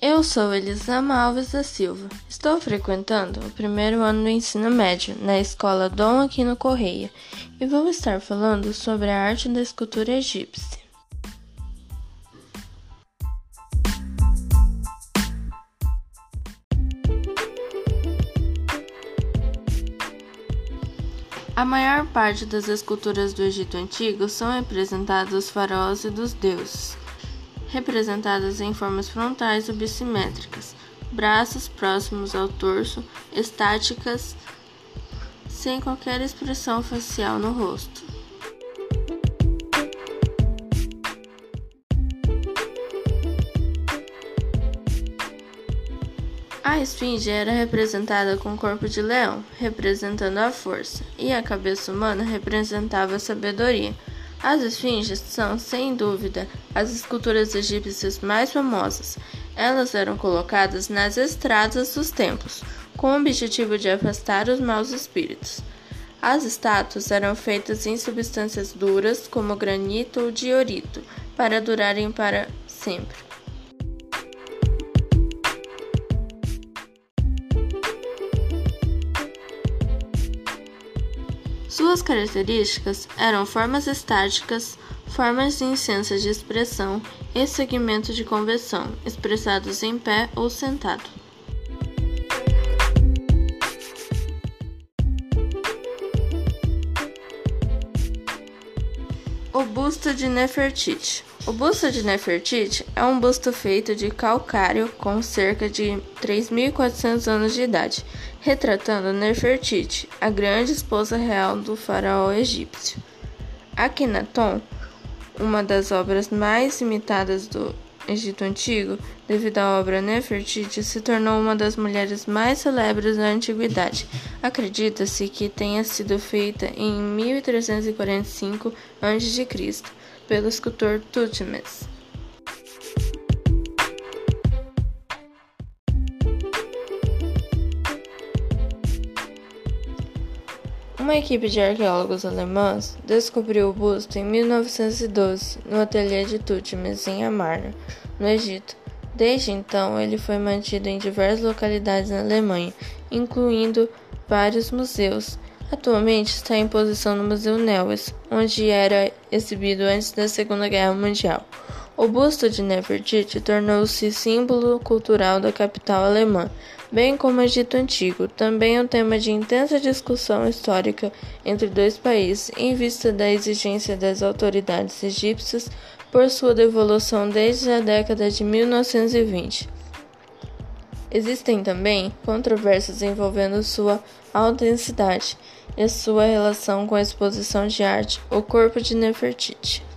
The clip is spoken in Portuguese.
Eu sou Elisama Alves da Silva. Estou frequentando o primeiro ano do ensino médio na escola Dom Aquino Correia e vou estar falando sobre a arte da escultura egípcia. A maior parte das esculturas do Egito Antigo são representadas os faraós e dos deuses representadas em formas frontais ou bissimétricas, braços próximos ao torso, estáticas, sem qualquer expressão facial no rosto. A esfinge era representada com o corpo de leão, representando a força, e a cabeça humana representava a sabedoria. As esfinges são, sem dúvida, as esculturas egípcias mais famosas. Elas eram colocadas nas estradas dos templos, com o objetivo de afastar os maus espíritos. As estátuas eram feitas em substâncias duras, como granito ou diorito, para durarem para sempre. Suas características eram formas estáticas, formas intensas de expressão e segmentos de conversão, expressados em pé ou sentado. O busto de Nefertiti. O busto de Nefertiti é um busto feito de calcário com cerca de 3.400 anos de idade, retratando Nefertiti, a grande esposa real do faraó egípcio. Akhenaton, uma das obras mais imitadas do Egito Antigo, devido à obra Nefertiti, se tornou uma das mulheres mais celebres da antiguidade. Acredita-se que tenha sido feita em 1345 a.C. pelo escultor Tutmosis. Uma equipe de arqueólogos alemães descobriu o busto em 1912 no ateliê de Tutmosis em Amarna, no Egito. Desde então, ele foi mantido em diversas localidades na Alemanha, incluindo vários museus. Atualmente está em posição no Museu Neues, onde era exibido antes da Segunda Guerra Mundial. O busto de Nefertiti tornou-se símbolo cultural da capital alemã, bem como o Egito Antigo. Também um tema de intensa discussão histórica entre dois países, em vista da exigência das autoridades egípcias por sua devolução desde a década de 1920. Existem também controvérsias envolvendo sua autenticidade e sua relação com a exposição de arte O Corpo de Nefertiti.